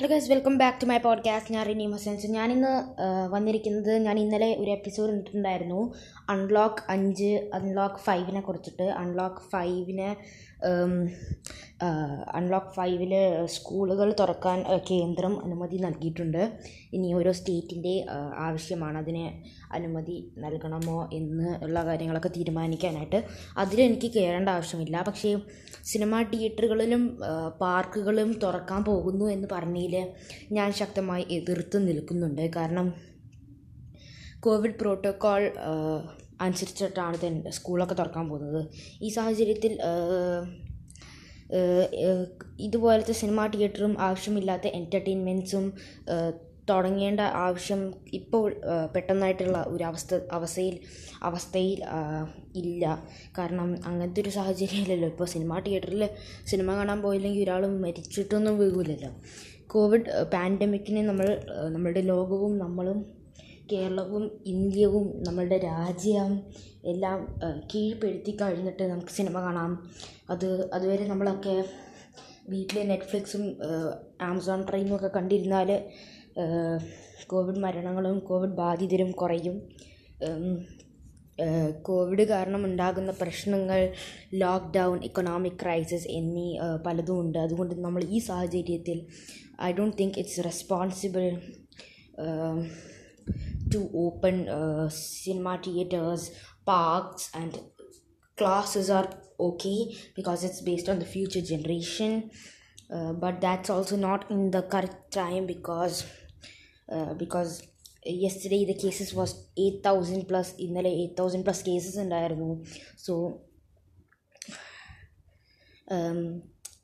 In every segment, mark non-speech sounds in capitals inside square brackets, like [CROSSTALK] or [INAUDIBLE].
Hello guys welcome back to my podcast ഞാൻ റിനി ഹസൻസ് ഞാനിന്ന് വന്നിരിക്കുന്നത് ഞാൻ ഇന്നലെ ഒരു എപ്പിസോഡ് ഇട്ടിട്ടുണ്ടായിരുന്നു. അൺലോക്ക് അഞ്ച് അൺലോക്ക് ഫൈവിനെ കുറിച്ചിട്ട്. അൺലോക്ക് ഫൈവിനെ അൺലോക്ക് ഫൈവിൽ സ്കൂളുകൾ തുറക്കാൻ കേന്ദ്രം അനുമതി നൽകിയിട്ടുണ്ട്. ഇനി ഓരോ സ്റ്റേറ്റിന്റെ ആവശ്യമാണ് അതിന് അനുമതി നൽകണമോ എന്ന് ഉള്ള കാര്യങ്ങളൊക്കെ തീരുമാനിക്കാനായിട്ട്. അതിലെനിക്ക് കയറേണ്ട ആവശ്യമില്ല. പക്ഷേ സിനിമാ തിയേറ്ററുകളിലും പാർക്കുകളും തുറക്കാൻ പോകുന്നു എന്ന് ഞാൻ ശക്തമായി എതിർത്ത് നിൽക്കുന്നുണ്ട്. കാരണം കോവിഡ് പ്രോട്ടോക്കോൾ അനുസരിച്ചിട്ടാണ് സ്കൂളൊക്കെ തുറക്കാൻ പോകുന്നത്. ഈ സാഹചര്യത്തിൽ ഇതുപോലത്തെ സിനിമാ തിയേറ്ററും ആവശ്യമില്ലാത്ത എന്റർടൈൻമെന്റ്സും തുടങ്ങേണ്ട ആവശ്യം ഇപ്പോൾ പെട്ടെന്നായിട്ടുള്ള ഒരു അവസ്ഥ അവസ്ഥയിൽ അവസ്ഥയിൽ ഇല്ല. കാരണം അങ്ങനത്തെ ഒരു സാഹചര്യമില്ലല്ലോ. ഇപ്പോൾ സിനിമ തിയേറ്ററിൽ സിനിമ കാണാൻ പോയില്ലെങ്കിൽ ഒരാൾ മരിച്ചിട്ടൊന്നും വീഴില്ലല്ലോ കോവിഡ് പാൻഡമിക്കിനെ നമ്മൾ നമ്മുടെ ലോകവും നമ്മളും കേരളവും ഇന്ത്യവും നമ്മളുടെ രാജ്യം എല്ലാം കീഴ്പ്പെടുത്തി കഴിഞ്ഞിട്ട് നമുക്ക് സിനിമ കാണാം. അത് അതുവരെ നമ്മളൊക്കെ വീട്ടിലെ നെറ്റ്ഫ്ലിക്സും ആമസോൺ പ്രൈമും ഒക്കെ കണ്ടിരുന്നാൽ കോവിഡ് മരണങ്ങളും കോവിഡ് ബാധിതരും കുറയും. കോവിഡ് കാരണം ഉണ്ടാകുന്ന പ്രശ്നങ്ങൾ ലോക്ക്ഡൗൺ ഇക്കണോമിക് ക്രൈസിസ് എന്നീ പലതും ഉണ്ട്. അതുകൊണ്ട് നമ്മൾ ഈ സാഹചര്യത്തിൽ I don't think it's responsible to open cinema theatres theaters, and classes are okay because it's based on the future generation but that's also not in the correct time because uh, because yesterday the cases was 8000 plus ഇന്നലെ 8000 plus cases ഉണ്ടായിരുന്നു. So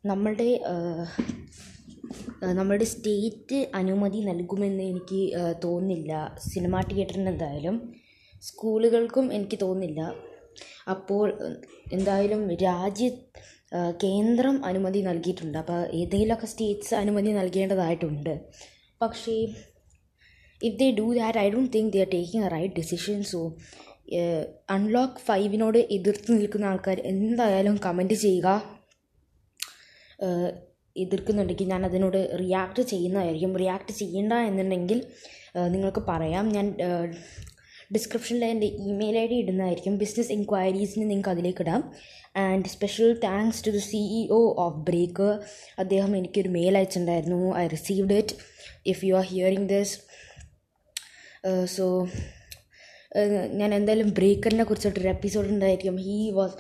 നമ്മളുടെ uh, ഏഹ് നമ്മളുടെ state അനുമതി നൽകുമെന്ന് എനിക്ക് തോന്നുന്നില്ല. Cinema തിയേറ്ററിന് എന്തായാലും സ്കൂളുകൾക്കും എനിക്ക് തോന്നുന്നില്ല. അപ്പോൾ എന്തായാലും രാജ്യ കേന്ദ്രം അനുമതി നൽകിയിട്ടുണ്ട്. അപ്പോൾ ഏതെങ്കിലുമൊക്കെ സ്റ്റേറ്റ്സ് അനുമതി നൽകേണ്ടതായിട്ടുണ്ട്. പക്ഷേ if they do that I don't think they are taking a right decision so unlock ഫൈവിനോട് എതിർത്ത് നിൽക്കുന്ന ആൾക്കാർ എന്തായാലും കമന്റ് ചെയ്യുക. എതിർക്കുന്നുണ്ടെങ്കിൽ ഞാൻ അതിനോട് റിയാക്ട് ചെയ്യുന്നതായിരിക്കും. റിയാക്ട് ചെയ്യേണ്ട എന്നുണ്ടെങ്കിൽ നിങ്ങൾക്ക് പറയാം. ഞാൻ ഡിസ്ക്രിപ്ഷനിൽ എന്റെ ഇമെയിൽ ഐ ഡി ഇടുന്നതായിരിക്കും. ബിസിനസ് എൻക്വയറീസിന് നിങ്ങൾക്ക് അതിലേക്ക് ഇടാം. And special thanks to the CEO of Break അദ്ദേഹം എനിക്കൊരു mail അയച്ചിട്ടുണ്ടായിരുന്നു. I received it if you are hearing this so ഞാൻ എന്തായാലും ബ്രേക്കറിനെ കുറിച്ചിട്ടൊരു എപ്പിസോഡ് ഉണ്ടായിരിക്കും. He was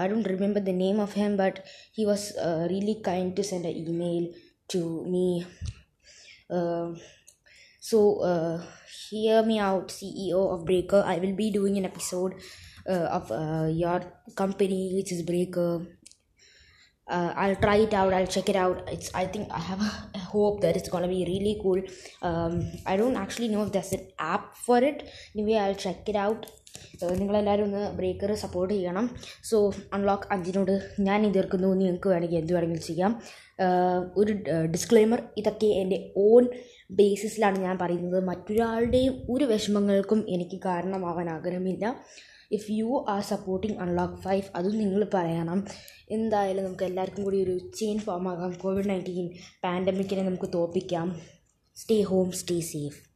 I don't remember the name of him but he was really kind to send a email to me so uh, hear me out ceo of breaker i will be doing an episode uh, of uh, your company which is breaker uh, I'll try it out. I'll check it out. It's. I think I have [LAUGHS] a hope that it's gonna be really cool. Um, I don't actually know if there's an app for it. Anyway, I'll check it out. നിങ്ങളെല്ലാവരും ഒന്ന് breaker support ചെയ്യണം. So unlock അഞ്ചിനോട് ഞാൻ എതിർക്കുന്നു. നിങ്ങൾക്ക് വേണമെങ്കിൽ എന്ത് വേണമെങ്കിലും ചെയ്യാം. ഒരു ഡിസ്ക്ലെയിമർ ഇതൊക്കെ എന്റെ ഓൺ ബേസിസിലാണ് ഞാൻ പറയുന്നത്. മറ്റൊരാളുടെയും ഒരു വിഷമങ്ങൾക്കും എനിക്ക് കാരണമാവാൻ ആഗ്രഹമില്ല. If you are supporting unlock five അതും നിങ്ങൾ പറയണം. എന്തായാലും നമുക്ക് എല്ലാവർക്കും കൂടി ഒരു ചെയിൻ ഫോം ആകാം. കോവിഡ് നയന്റീൻ പാൻഡമിക്കിനെ നമുക്ക് തോപ്പിക്കാം. Stay home stay safe